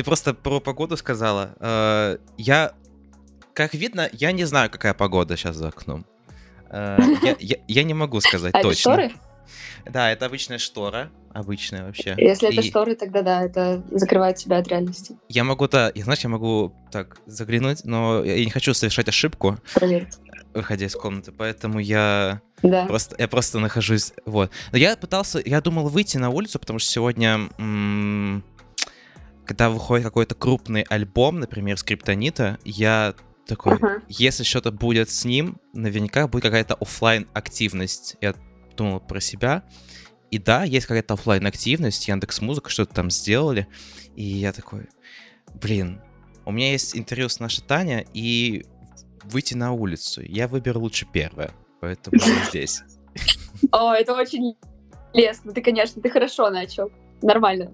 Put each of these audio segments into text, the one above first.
ты просто про погоду сказала. Э, я, как видно, я не знаю, какая погода сейчас за окном. Э, я, я, я не могу сказать А это точно. шторы? Да, это обычная штора, обычная вообще. Если это шторы, тогда да, это закрывает тебя от реальности. Я могу, да, знаешь, я могу так заглянуть, но я я не хочу совершать ошибку, Проверить. выходя из комнаты, поэтому я Да. Просто, я просто нахожусь, вот. Но я пытался, я думал выйти на улицу, потому что сегодня, м, когда выходит какой-то крупный альбом, например, Скриптонита, я такой, Ага. если что-то будет с ним, наверняка будет какая-то оффлайн активность. Я думал про себя. И да, есть какая-то оффлайн активность, Яндекс Музыка что-то там сделали. И я такой, блин, у меня есть интервью с нашей Таня, и выйти на улицу. Я выберу лучше первое. Поэтому я здесь. О, это очень лестно. Ты, конечно, ты хорошо начал. Нормально.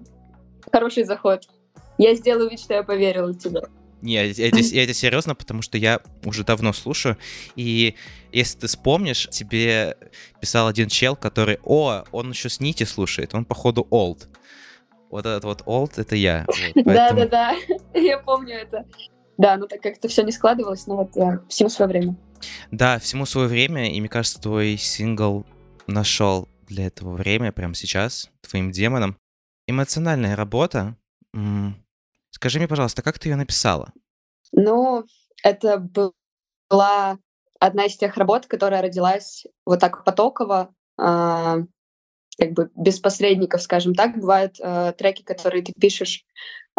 Хороший заход. Я сделаю вид, что я поверила тебе. Не, я, я это, я это серьезно, потому что я уже давно слушаю. И если ты вспомнишь, тебе писал один чел, который, о, он еще с Нити слушает, он походу олд. Вот этот вот олд, это я. Вот, Да, поэтому- да, да. Я помню это. Да, ну так как-то все не складывалось, но вот э, всему свое время. Да, всему свое время, и мне кажется, твой сингл нашел для этого время прямо сейчас, твоим демоном. Эмоциональная работа. Скажи мне, пожалуйста, как ты ее написала? Ну, это был- была одна из тех работ, которая родилась вот так потоково, а, как бы без посредников, скажем так. Бывают э, треки, которые ты пишешь,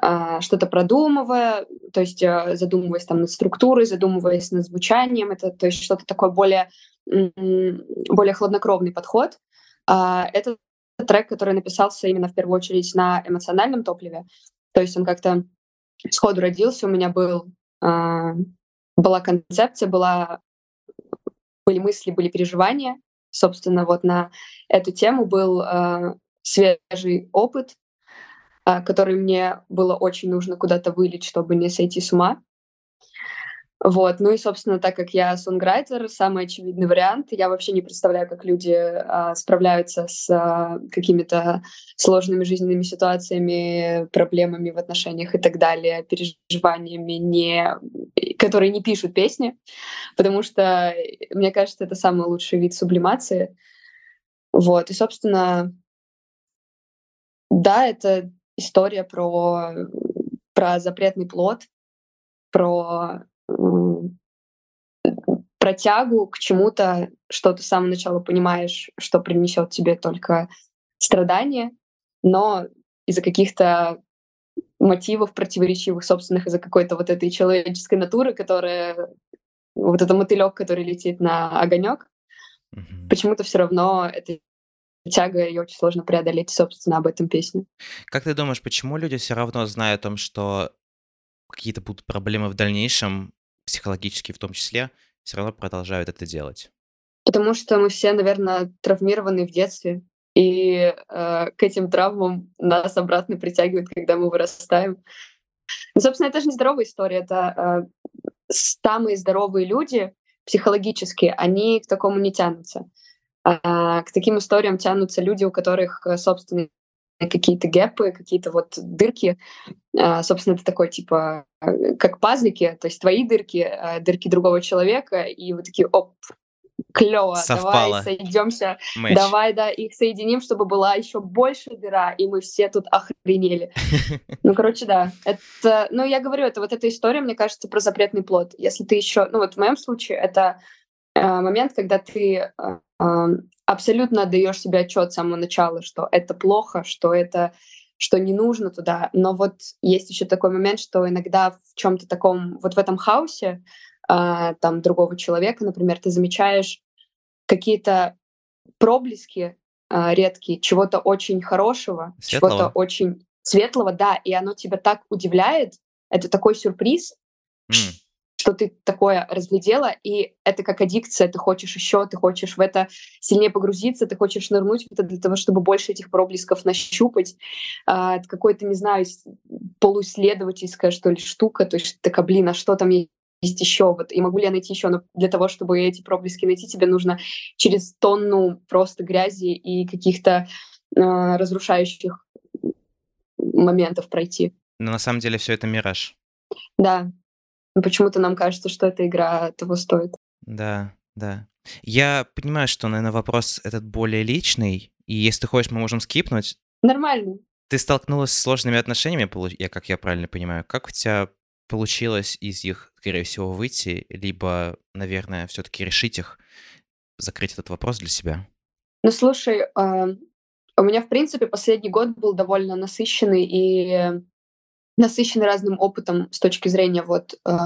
а, что-то продумывая, то есть э, задумываясь там над структурой, задумываясь над звучанием, это то есть что-то такое более, более хладнокровный подход. А, это трек, который написался именно в первую очередь на эмоциональном топливе, то есть он как-то сходу родился, у меня был, а, была концепция, была, были мысли, были переживания. Собственно, вот на эту тему был а, свежий опыт, а, который мне было очень нужно куда-то вылить, чтобы не сойти с ума. Вот. Ну и, собственно, так как я сонграйтер, самый очевидный вариант. Я вообще не представляю, как люди а, справляются с а, какими-то сложными жизненными ситуациями, проблемами в отношениях и так далее, переживаниями, не, которые не пишут песни, потому что, мне кажется, это самый лучший вид сублимации. Вот. И, собственно, да, это история про, про запретный плод, про про тягу к чему-то, что ты с самого начала понимаешь, что принесет тебе только страдания, но из-за каких-то мотивов противоречивых собственных, из-за какой-то вот этой человеческой натуры, которая вот это мотылек, который летит на огонек, Мгм. почему-то все равно эта тяга ее очень сложно преодолеть, собственно, об этом песня. Как ты думаешь, почему люди все равно, зная о том, что какие-то будут проблемы в дальнейшем, психологические в том числе, все равно продолжают это делать? Потому что мы все, наверное, травмированы в детстве, и э, к этим травмам нас обратно притягивают, когда мы вырастаем. Ну, собственно, это же не здоровая история, это э, самые здоровые люди психологически, они к такому не тянутся. А, к таким историям тянутся люди, у которых, э, собственно, какие-то гэпы, какие-то вот дырки. А, собственно, это такой типа э, как пазлики, то есть твои дырки, э, дырки другого человека, и вот такие, оп, клево, Совпало. давай сойдемся, Мэч. давай, да, их соединим, чтобы была еще больше дыра, и мы все тут охренели. Ну, короче, да. Это, ну, я говорю, это вот эта история, мне кажется, про запретный плод. Если ты еще, ну, вот в моем случае это момент, когда ты э, э, абсолютно отдаешь себе отчет с самого начала, что это плохо, что это что не нужно туда. Но вот есть еще такой момент, что иногда в чем-то таком, вот в этом хаосе а, там другого человека, например, ты замечаешь какие-то проблески а, редкие чего-то очень хорошего, чего-то очень светлого, да, и оно тебя так удивляет, это такой сюрприз, М, что ты такое разглядела, и это как аддикция, ты хочешь еще, ты хочешь в это сильнее погрузиться, ты хочешь нырнуть в это для того, чтобы больше этих проблесков нащупать. А, это какой-то, не знаю, полуисследовательская, что ли, штука, то есть такая, блин, а что там есть еще? Вот, и могу ли я найти еще? Но для того, чтобы эти проблески найти, тебе нужно через тонну просто грязи и каких-то а, разрушающих моментов пройти. Но на самом деле все это мираж. Да. Почему-то нам кажется, что эта игра того стоит. Да, да. Я понимаю, что, наверное, вопрос этот более личный, и если ты хочешь, мы можем скипнуть. Нормально. Ты столкнулась с сложными отношениями, я, как я правильно понимаю. Как у тебя получилось из них, скорее всего, выйти, либо, наверное, все-таки решить их, закрыть этот вопрос для себя? Ну, слушай, э, у меня, в принципе, последний год был довольно насыщенный и насыщенный разным опытом с точки зрения вот э,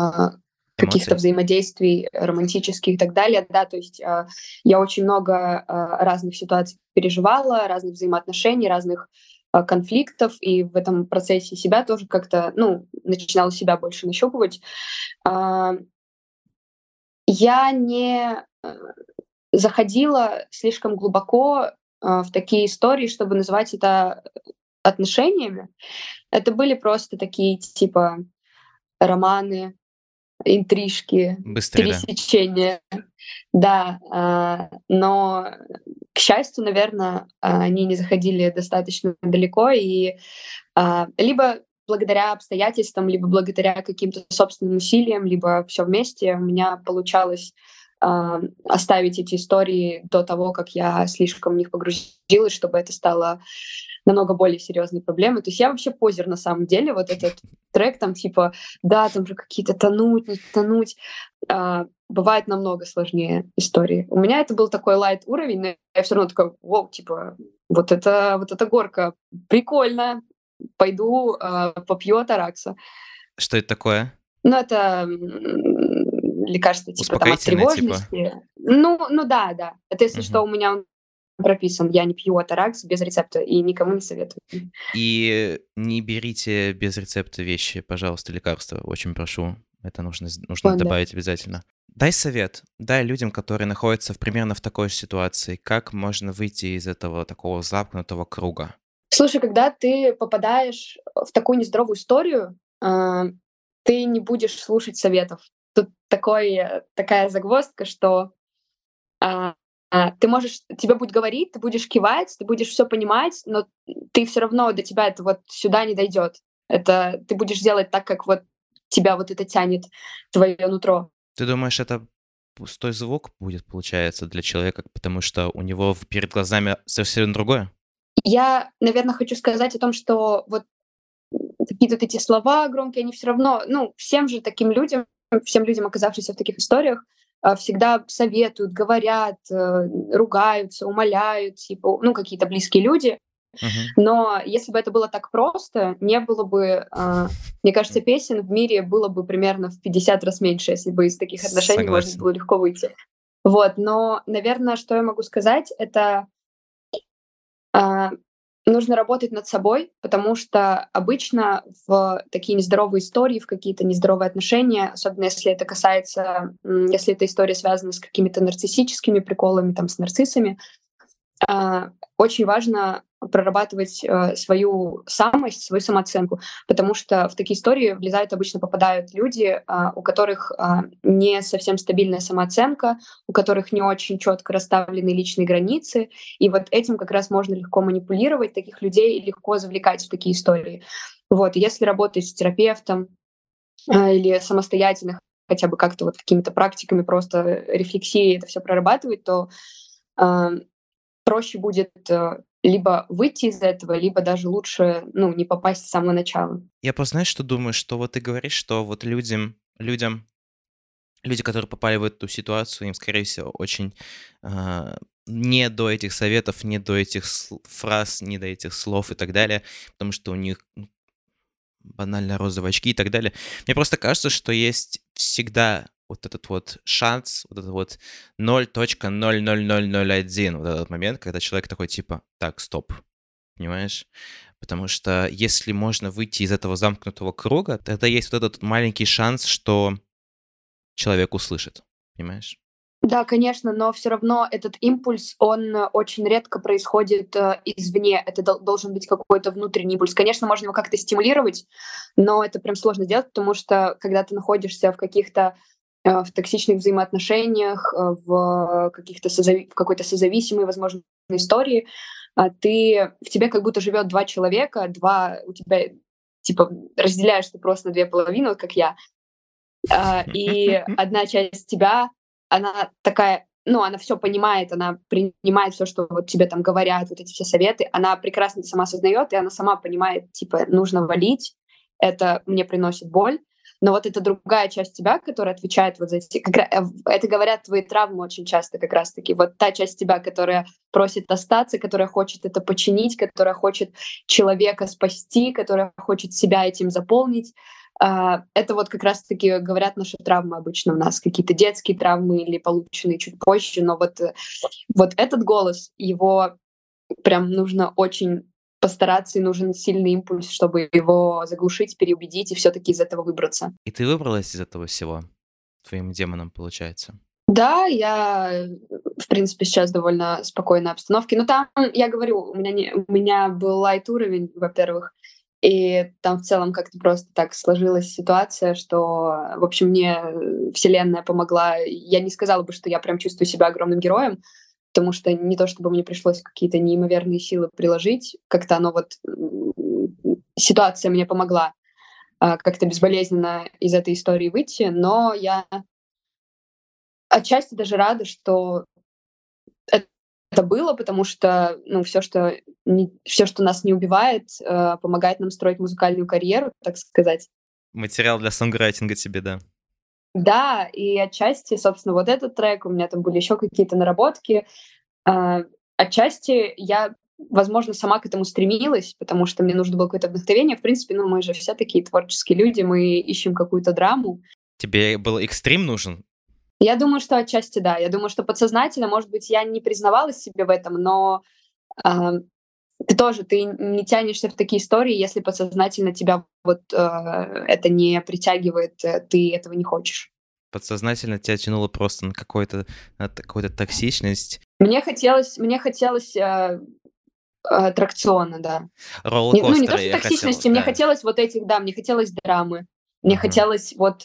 каких-то взаимодействий романтических и так далее, да, то есть э, я очень много э, разных ситуаций переживала, разных взаимоотношений, разных э, конфликтов, и в этом процессе себя тоже как-то, ну, начинала себя больше нащупывать. Э, я не заходила слишком глубоко в такие истории, чтобы называть это отношениями. Это были просто такие типа романы, интрижки, Быстрее, пересечения. Да, да э, но, к счастью, наверное, они не заходили достаточно далеко, и э, либо благодаря обстоятельствам, либо благодаря каким-то собственным усилиям, либо все вместе у меня получалось оставить эти истории до того, как я слишком в них погрузилась, чтобы это стало намного более серьезной проблемой. То есть я вообще позер на самом деле. Вот этот трек там типа, да, там же какие-то тонуть, не тонуть. А, бывает намного сложнее истории. У меня это был такой лайт уровень, но я все равно такой, вау, типа, вот это, вот эта горка, прикольно, пойду э, попью атаракса. Что это такое? Ну, это лекарство типа там, от типа? тревожности. Типа? Ну, ну да, да. Это если угу. что, у меня он прописан. Я не пью атаракс без рецепта и никому не советую. И не берите без рецепта вещи, пожалуйста, лекарства. Очень прошу. Это нужно, нужно О, добавить да. обязательно. Дай совет, дай людям, которые находятся в, примерно в такой же ситуации, как можно выйти из этого такого замкнутого круга. Слушай, когда ты попадаешь в такую нездоровую историю, э, ты не будешь слушать советов. Тут такой, такая загвоздка, что э, ты можешь, тебе будет говорить, ты будешь кивать, ты будешь все понимать, но ты все равно до тебя это вот сюда не дойдет. Это ты будешь делать так, как вот тебя вот это тянет, твое нутро. Ты думаешь, это пустой звук будет, получается, для человека, потому что у него перед глазами совсем другое? Я, наверное, хочу сказать о том, что вот какие-то вот эти слова громкие, они все равно, ну, всем же таким людям, всем людям, оказавшимся в таких историях, а, всегда советуют, говорят, э, ругаются, умоляют, типа, ну, какие-то близкие люди. Uh-huh. Но если бы это было так просто, не было бы, э, мне кажется, песен в мире было бы примерно в 50 раз меньше, если бы из таких отношений Согласен. можно было легко выйти. Вот, но, наверное, что я могу сказать, это э, нужно работать над собой, потому что обычно в такие нездоровые истории, в какие-то нездоровые отношения, особенно если это касается, если эта история связана с какими-то нарциссическими приколами, там, с нарциссами, а, очень важно прорабатывать э, свою самость, свою самооценку, потому что в такие истории влезают обычно попадают люди, а, у которых а, не совсем стабильная самооценка, у которых не очень четко расставлены личные границы, и вот этим как раз можно легко манипулировать таких людей и легко завлекать в такие истории. Вот, если работать с терапевтом э, или самостоятельно хотя бы как-то вот какими-то практиками просто рефлексии это все прорабатывать, то э, проще будет э, либо выйти из этого, либо даже лучше, ну, не попасть с самого начала. Я просто, знаешь, что думаю, что вот ты говоришь, что вот людям, людям, люди, которые попали в эту ситуацию, им, скорее всего, очень э, не до этих советов, не до этих фраз, не до этих слов и так далее, потому что у них банально розовые очки и так далее. Мне просто кажется, что есть всегда вот этот вот шанс, вот этот вот 0.00001, вот этот момент, когда человек такой типа, так, стоп, понимаешь? Потому что если можно выйти из этого замкнутого круга, тогда есть вот этот маленький шанс, что человек услышит, понимаешь? Да, конечно, но все равно этот импульс, он очень редко происходит э, извне. Это дол- должен быть какой-то внутренний импульс. Конечно, можно его как-то стимулировать, но это прям сложно сделать, потому что когда ты находишься в каких-то Э, в токсичных взаимоотношениях, э, в каких-то созави... в какой-то созависимой, возможно, истории, а ты в тебе как будто живет два человека, два у тебя типа, разделяешь ты просто на две половины, вот как я. А, и одна часть тебя, она такая, ну, она все понимает, она принимает все, что вот тебе там говорят, вот эти все советы, она прекрасно это сама осознает, и она сама понимает, типа, нужно валить, это мне приносит боль, но вот эта другая часть тебя, которая отвечает вот за эти... Э, это говорят твои травмы очень часто как раз-таки. Вот та часть тебя, которая просит остаться, которая хочет это починить, которая хочет человека спасти, которая хочет себя этим заполнить, это вот как раз-таки говорят наши травмы обычно у нас, какие-то детские травмы или полученные чуть позже, но вот, э, вот этот голос, его прям нужно очень постараться, и нужен сильный импульс, чтобы его заглушить, переубедить и все-таки из этого выбраться. И ты выбралась из этого всего? Твоим демоном, получается? Да, я, в принципе, сейчас довольно спокойной обстановке. Но там, я говорю, у меня, не, у меня был лайт уровень, во-первых, и там в целом как-то просто так сложилась ситуация, что, в общем, мне Вселенная помогла. Я не сказала бы, что я прям чувствую себя огромным героем, потому что не то чтобы мне пришлось какие-то неимоверные силы приложить, как-то оно вот ситуация мне помогла а, как-то безболезненно из этой истории выйти, но я отчасти даже рада, что это было, потому что ну, все, что, не, все, что нас не убивает, э, помогает нам строить музыкальную карьеру, так сказать. Материал для сонграйтинга тебе, да. Да, и отчасти, собственно, вот этот трек, у меня там были еще какие-то наработки. Э, отчасти я, возможно, сама к этому стремилась, потому что мне нужно было какое-то вдохновение. В принципе, ну, мы же все такие творческие люди, мы ищем какую-то драму. Тебе был экстрим нужен? Я думаю, что отчасти да. Я думаю, что подсознательно, может быть, я не признавалась себе в этом, но э, ты тоже ты не тянешься в такие истории, если подсознательно тебя вот э, это не притягивает, э, ты этого не хочешь. Подсознательно тебя тянуло просто на какую-то на какую-то токсичность. Мне хотелось, мне хотелось э, аттракциона, да. Не, ну не то, что токсичности, хотел, мне да. хотелось вот этих, да, мне хотелось драмы, мне uh-huh. хотелось вот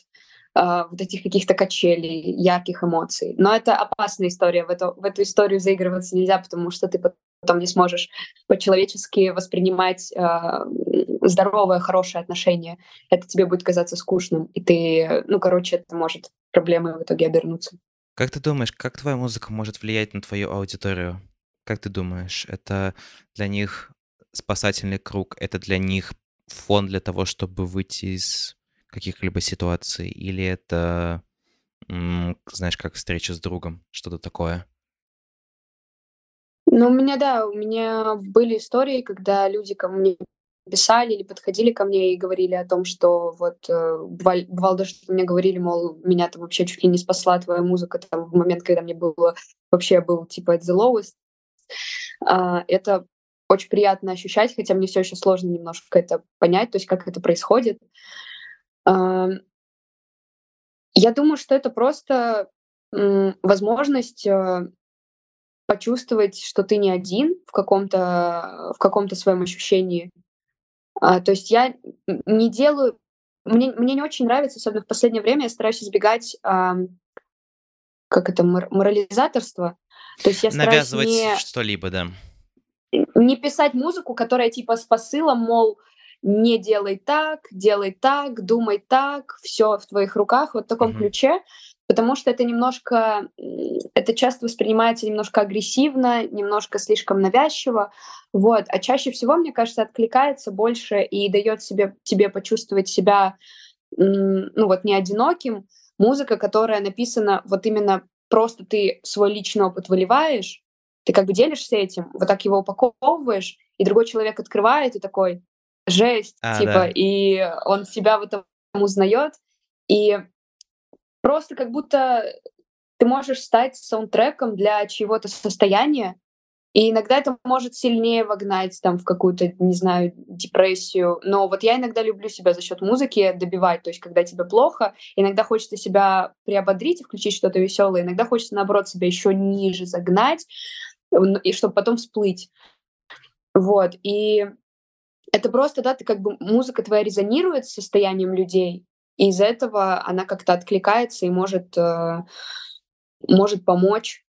вот этих каких-то качелей, ярких эмоций. Но это опасная история. В эту, в эту историю заигрываться нельзя, потому что ты потом не сможешь по-человечески воспринимать э, здоровое, хорошее отношение. Это тебе будет казаться скучным, и ты, ну, короче, это может проблемой в итоге обернуться. Как ты думаешь, как твоя музыка может влиять на твою аудиторию? Как ты думаешь, это для них спасательный круг, это для них фон для того, чтобы выйти из каких-либо ситуаций, или это, знаешь, как встреча с другом, что-то такое? Ну, у меня, да, у меня были истории, когда люди ко мне писали или подходили ко мне и говорили о том, что вот э, бывало, бывало даже, что мне говорили, мол, меня там вообще чуть ли не спасла твоя музыка там в момент, когда мне было вообще был типа the lowest. А, это очень приятно ощущать, хотя мне все еще сложно немножко это понять, то есть как это происходит. Я думаю, что это просто возможность э, почувствовать, что ты не один в каком-то в каком-то своем ощущении. А, то есть я не делаю... Мне, мне не очень нравится, особенно в последнее время, я стараюсь избегать а, как это, мор- морализаторства. То есть я Навязывать не, что-либо, да. Не писать музыку, которая типа с посылом, мол, не делай так, делай так, думай так, все в твоих руках, вот в таком mm-hmm. ключе, потому что это немножко, это часто воспринимается немножко агрессивно, немножко слишком навязчиво, вот, а чаще всего, мне кажется, откликается больше и дает себе, тебе почувствовать себя, ну вот, не одиноким, музыка, которая написана вот именно просто ты свой личный опыт выливаешь, ты как бы делишься этим, вот так его упаковываешь, и другой человек открывает и такой, жесть, а, типа, да. и он себя в этом узнает, и просто как будто ты можешь стать саундтреком для чего-то состояния, и иногда это может сильнее вогнать там в какую-то, не знаю, депрессию. Но вот я иногда люблю себя за счет музыки добивать. То есть, когда тебе плохо, иногда хочется себя приободрить и включить что-то веселое. Иногда хочется, наоборот, себя еще ниже загнать, и чтобы потом всплыть. Вот. И это просто, да, ты как бы музыка твоя резонирует с состоянием людей, и из этого она как-то откликается и может, э, может помочь.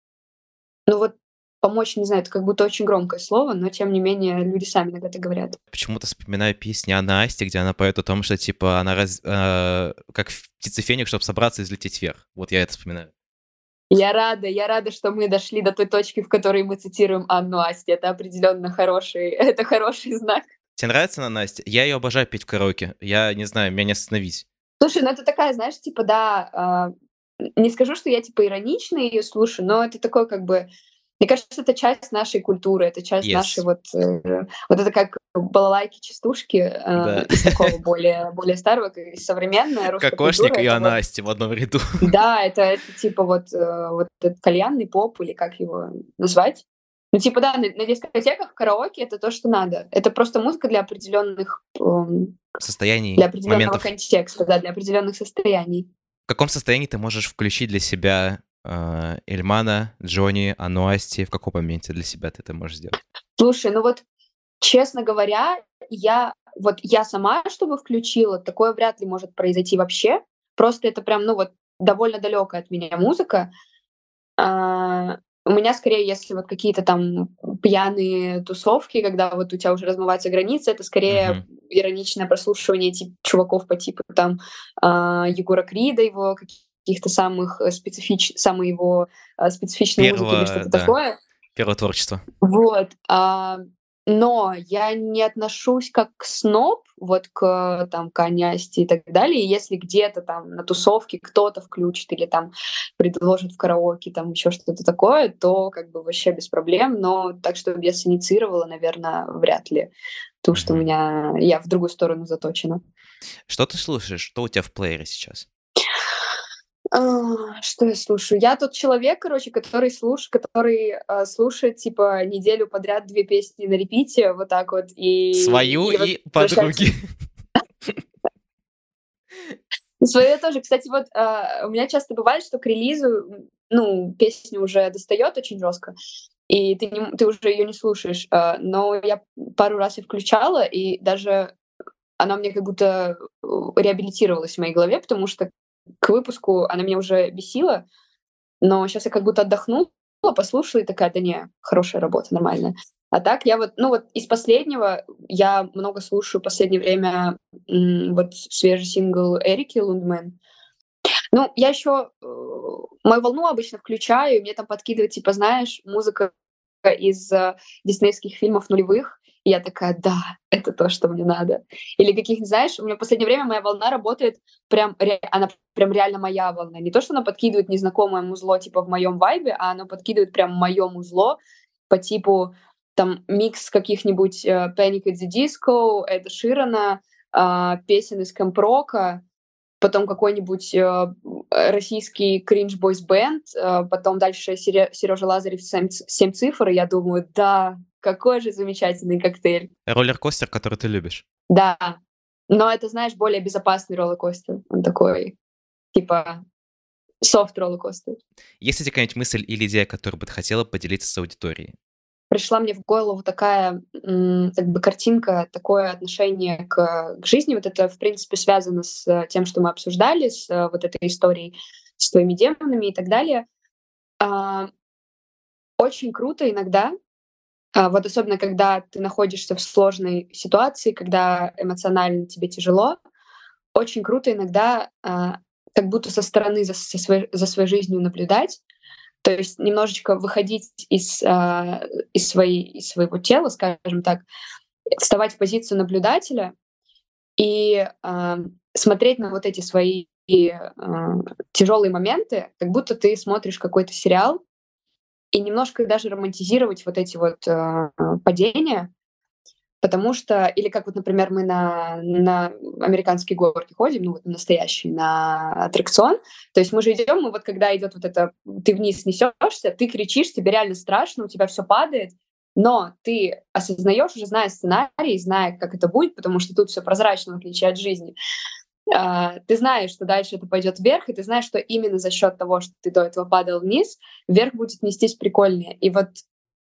Ну вот помочь, не знаю, это как будто очень громкое слово, но тем не менее люди сами иногда это говорят. Почему-то вспоминаю песни о Насте, где она поет о том, что типа она раз, э, как птица феник, чтобы собраться и взлететь вверх. Вот я это вспоминаю. Я рада, я рада, что мы дошли до той точки, в которой мы цитируем Анну Асти. Это определенно хороший, это хороший знак. Тебе нравится на Настя? Я ее обожаю петь в караоке. Я не знаю, меня не остановить. Слушай, ну это такая, знаешь, типа, да, э, не скажу, что я типа иронично ее слушаю, но это такой как бы мне кажется, это часть нашей культуры, это часть yes. нашей вот... Э, вот это как балалайки, частушки э, да. из такого более, более старого, из современной русской Кокошник культуры. и Анасти вот, в одном ряду. Да, это, это типа вот, э, вот этот кальянный поп, или как его назвать. Ну, типа, да, на, на дискотеках, караоке это то, что надо. Это просто музыка для определенных эм, состояний, для определенного моментов. контекста, да, для определенных состояний. В каком состоянии ты можешь включить для себя э, Эльмана, Джонни, Ануасти? В каком моменте для себя ты это можешь сделать? Слушай, ну вот, честно говоря, я вот я сама, чтобы включила, такое вряд ли может произойти вообще. Просто это прям, ну вот, довольно далекая от меня музыка. А, у меня скорее, если вот какие-то там пьяные тусовки, когда вот у тебя уже размываются границы, это скорее uh-huh. ироничное прослушивание тип, чуваков по типу там э, Егора Крида, его каких-то самых э, специфич... самой его э, специфичной Первого, музыки или что-то да. такое. Первое творчество. Вот. А, но я не отношусь как сноб вот к там к Анясте и так далее. И если где-то там на тусовке кто-то включит или там предложит в караоке там еще что-то такое, то как бы вообще без проблем. Но так, чтобы я синициировала, наверное, вряд ли. То, что у меня я в другую сторону заточена. Что ты слушаешь? Что у тебя в плеере сейчас? А, что я слушаю? Я тот человек, короче, который слуш, который э, слушает типа неделю подряд две песни на репите, вот так вот и свою и, и подруги. Свою тоже. Кстати, вот э, у меня часто бывает, что к релизу, ну, песня уже достает очень жестко, и ты, не, ты уже ее не слушаешь. Э, но я пару раз и включала, и даже она мне как будто реабилитировалась в моей голове, потому что к выпуску она меня уже бесила, но сейчас я как будто отдохнула, послушала и такая, да не, хорошая работа, нормальная. А так я вот, ну вот из последнего я много слушаю в последнее время вот свежий сингл Эрики Лундмен. Ну, я еще э, мою волну обычно включаю, и мне там подкидывает, типа, знаешь, музыка из э, диснейских фильмов нулевых, и я такая, да, это то, что мне надо. Или каких-нибудь, знаешь, у меня в последнее время моя волна работает прям, она прям реально моя волна. Не то, что она подкидывает незнакомое музло, типа в моем вайбе, а она подкидывает прям мое музло по типу там микс каких-нибудь uh, Panic at the Disco, Эда Ширана, uh, песен из Кэмпрока, потом какой-нибудь uh, российский кринж бойс бенд, uh, потом дальше Сережа Лазарев «Семь, «Семь цифр», и я думаю, да, какой же замечательный коктейль. Роллер-костер, который ты любишь. Да, но это, знаешь, более безопасный роллер-костер. Он такой, типа, софт роллер-костер. Есть ли какая-нибудь мысль или идея, которую бы ты хотела поделиться с аудиторией? Пришла мне в голову такая как бы картинка, такое отношение к, к жизни. Вот это, в принципе, связано с тем, что мы обсуждали, с э, вот этой историей с твоими демонами и так далее. А, очень круто иногда вот особенно, когда ты находишься в сложной ситуации, когда эмоционально тебе тяжело, очень круто иногда а, как будто со стороны за, со своей, за своей жизнью наблюдать, то есть немножечко выходить из, а, из, своей, из своего тела, скажем так, вставать в позицию наблюдателя и смотреть на вот эти свои тяжелые моменты, как будто ты смотришь какой-то сериал, и немножко даже романтизировать вот эти вот э, падения, потому что, или как вот, например, мы на, на американские горки ходим, ну вот настоящий, на аттракцион, то есть мы же идем, и вот когда идет вот это, ты вниз несешься, ты кричишь, тебе реально страшно, у тебя все падает, но ты осознаешь, уже зная сценарий, зная, как это будет, потому что тут все прозрачно, в отличие от жизни, ты знаешь, что дальше это пойдет вверх, и ты знаешь, что именно за счет того, что ты до этого падал вниз, вверх будет нестись прикольнее. И вот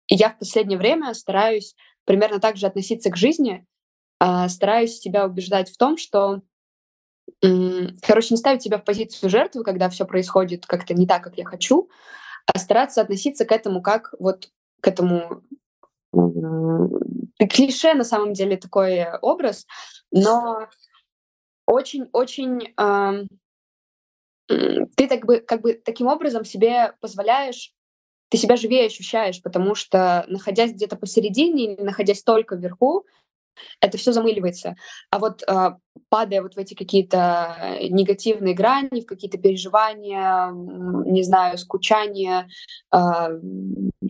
я в последнее время стараюсь примерно так же относиться к жизни, uh, стараюсь себя убеждать в том, что, короче, не ставить себя в позицию жертвы, когда все происходит как-то не так, как я хочу, а стараться относиться к этому как вот к этому клише на самом деле такой образ, но очень-очень э, ты так бы, как бы таким образом себе позволяешь, ты себя живее ощущаешь, потому что находясь где-то посередине находясь только вверху, это все замыливается. А вот э, падая вот в эти какие-то негативные грани, в какие-то переживания, не знаю, скучания, э,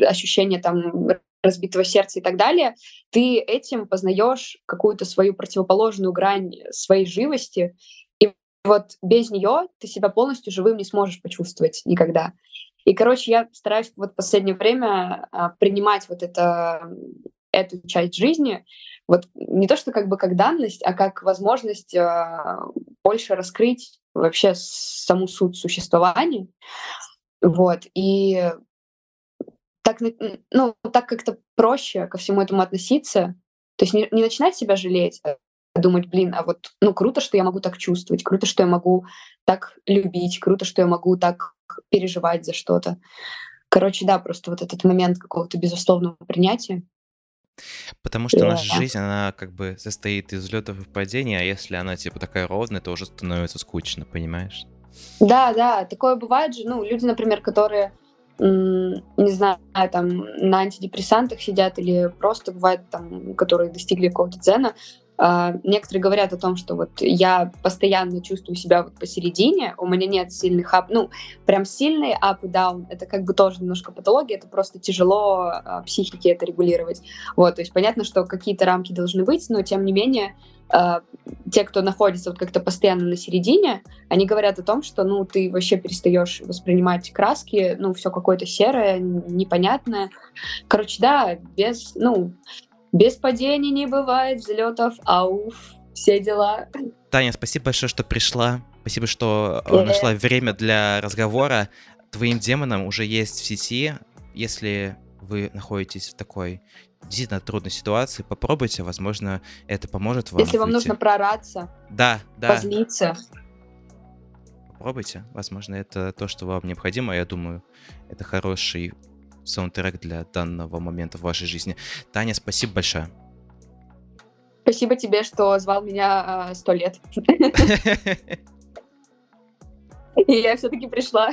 ощущения там разбитого сердца и так далее, ты этим познаешь какую-то свою противоположную грань своей живости, и вот без нее ты себя полностью живым не сможешь почувствовать никогда. И, короче, я стараюсь вот в последнее время а, принимать вот это, эту часть жизни, вот не то, что как бы как данность, а как возможность э, больше раскрыть вообще саму суть существования. Вот. И так, ну, так как-то проще ко всему этому относиться. То есть не, не начинать себя жалеть, а думать, блин, а вот, ну, круто, что я могу так чувствовать, круто, что я могу так любить, круто, что я могу так переживать за что-то. Короче, да, просто вот этот момент какого-то безусловного принятия. Потому что наша жизнь, она как бы состоит из взлетов и падений, а если она типа такая ровная, то уже становится скучно, понимаешь? Да, да, такое бывает же. Ну, люди, например, которые, не знаю, там на антидепрессантах сидят или просто бывает там, которые достигли какого-то дзена, Uh, некоторые говорят о том, что вот я постоянно чувствую себя вот посередине, у меня нет сильных ап, ну, прям сильный up и down, это как бы тоже немножко патология, это просто тяжело uh, психике это регулировать. Вот, то есть понятно, что какие-то рамки должны быть, но тем не менее uh, те, кто находится вот как-то постоянно на середине, они говорят о том, что, ну, ты вообще перестаешь воспринимать краски, ну, все какое-то серое, непонятное. Короче, да, без, ну, без падений не бывает взлетов, ауф, все дела. Таня, спасибо большое, что пришла. Спасибо, что yeah. Э, нашла время для разговора. Твоим демонам уже есть в сети. Если вы находитесь в такой действительно трудной ситуации, попробуйте, возможно, это поможет вам. Если вам выйти. нужно прораться, да, да. позлиться. Попробуйте, возможно, это то, что вам необходимо. Я думаю, это хороший саундтрек для данного момента в вашей жизни. Таня, спасибо большое. Спасибо тебе, что звал меня а, сто лет. И я все-таки пришла.